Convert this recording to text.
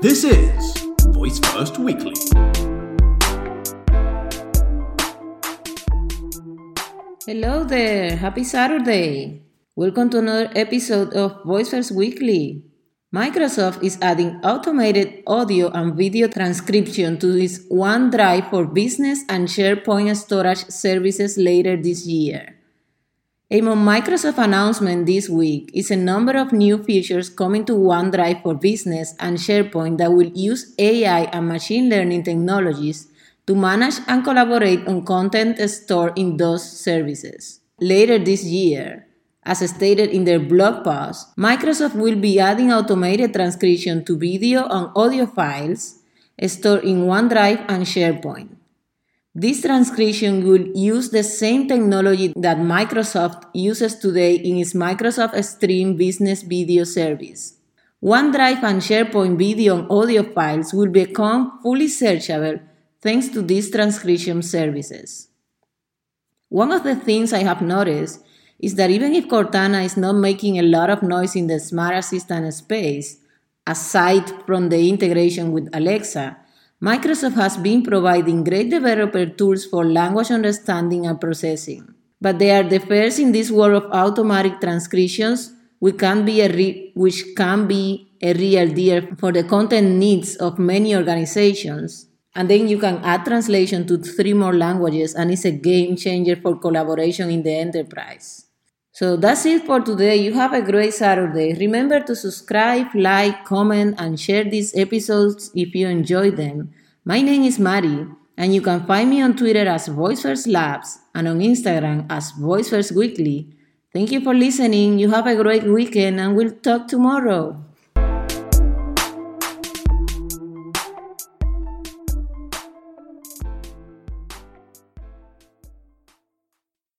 This is Voice First Weekly. Hello there, happy Saturday. Welcome to another episode of Voice First Weekly. Microsoft is adding automated audio and video transcription to its OneDrive for Business and SharePoint storage services later this year. Among Microsoft announcement this week is a number of new features coming to OneDrive for Business and SharePoint that will use AI and machine learning technologies to manage and collaborate on content stored in those services. Later this year, as stated in their blog post, Microsoft will be adding automated transcription to video and audio files stored in OneDrive and SharePoint. This transcription will use the same technology that Microsoft uses today in its Microsoft Stream Business Video Service. OneDrive and SharePoint video and audio files will become fully searchable thanks to these transcription services. One of the things I have noticed is that even if Cortana is not making a lot of noise in the smart assistant space, aside from the integration with Alexa, Microsoft has been providing great developer tools for language understanding and processing. But they are the first in this world of automatic transcriptions, which can be a, re- which can be a real deal for the content needs of many organizations. And then you can add translation to three more languages, and it's a game changer for collaboration in the enterprise. So that's it for today. You have a great Saturday. Remember to subscribe, like, comment, and share these episodes if you enjoy them. My name is Mari, and you can find me on Twitter as VoiceFirst Labs and on Instagram as VoiceFirst Weekly. Thank you for listening. You have a great weekend, and we'll talk tomorrow.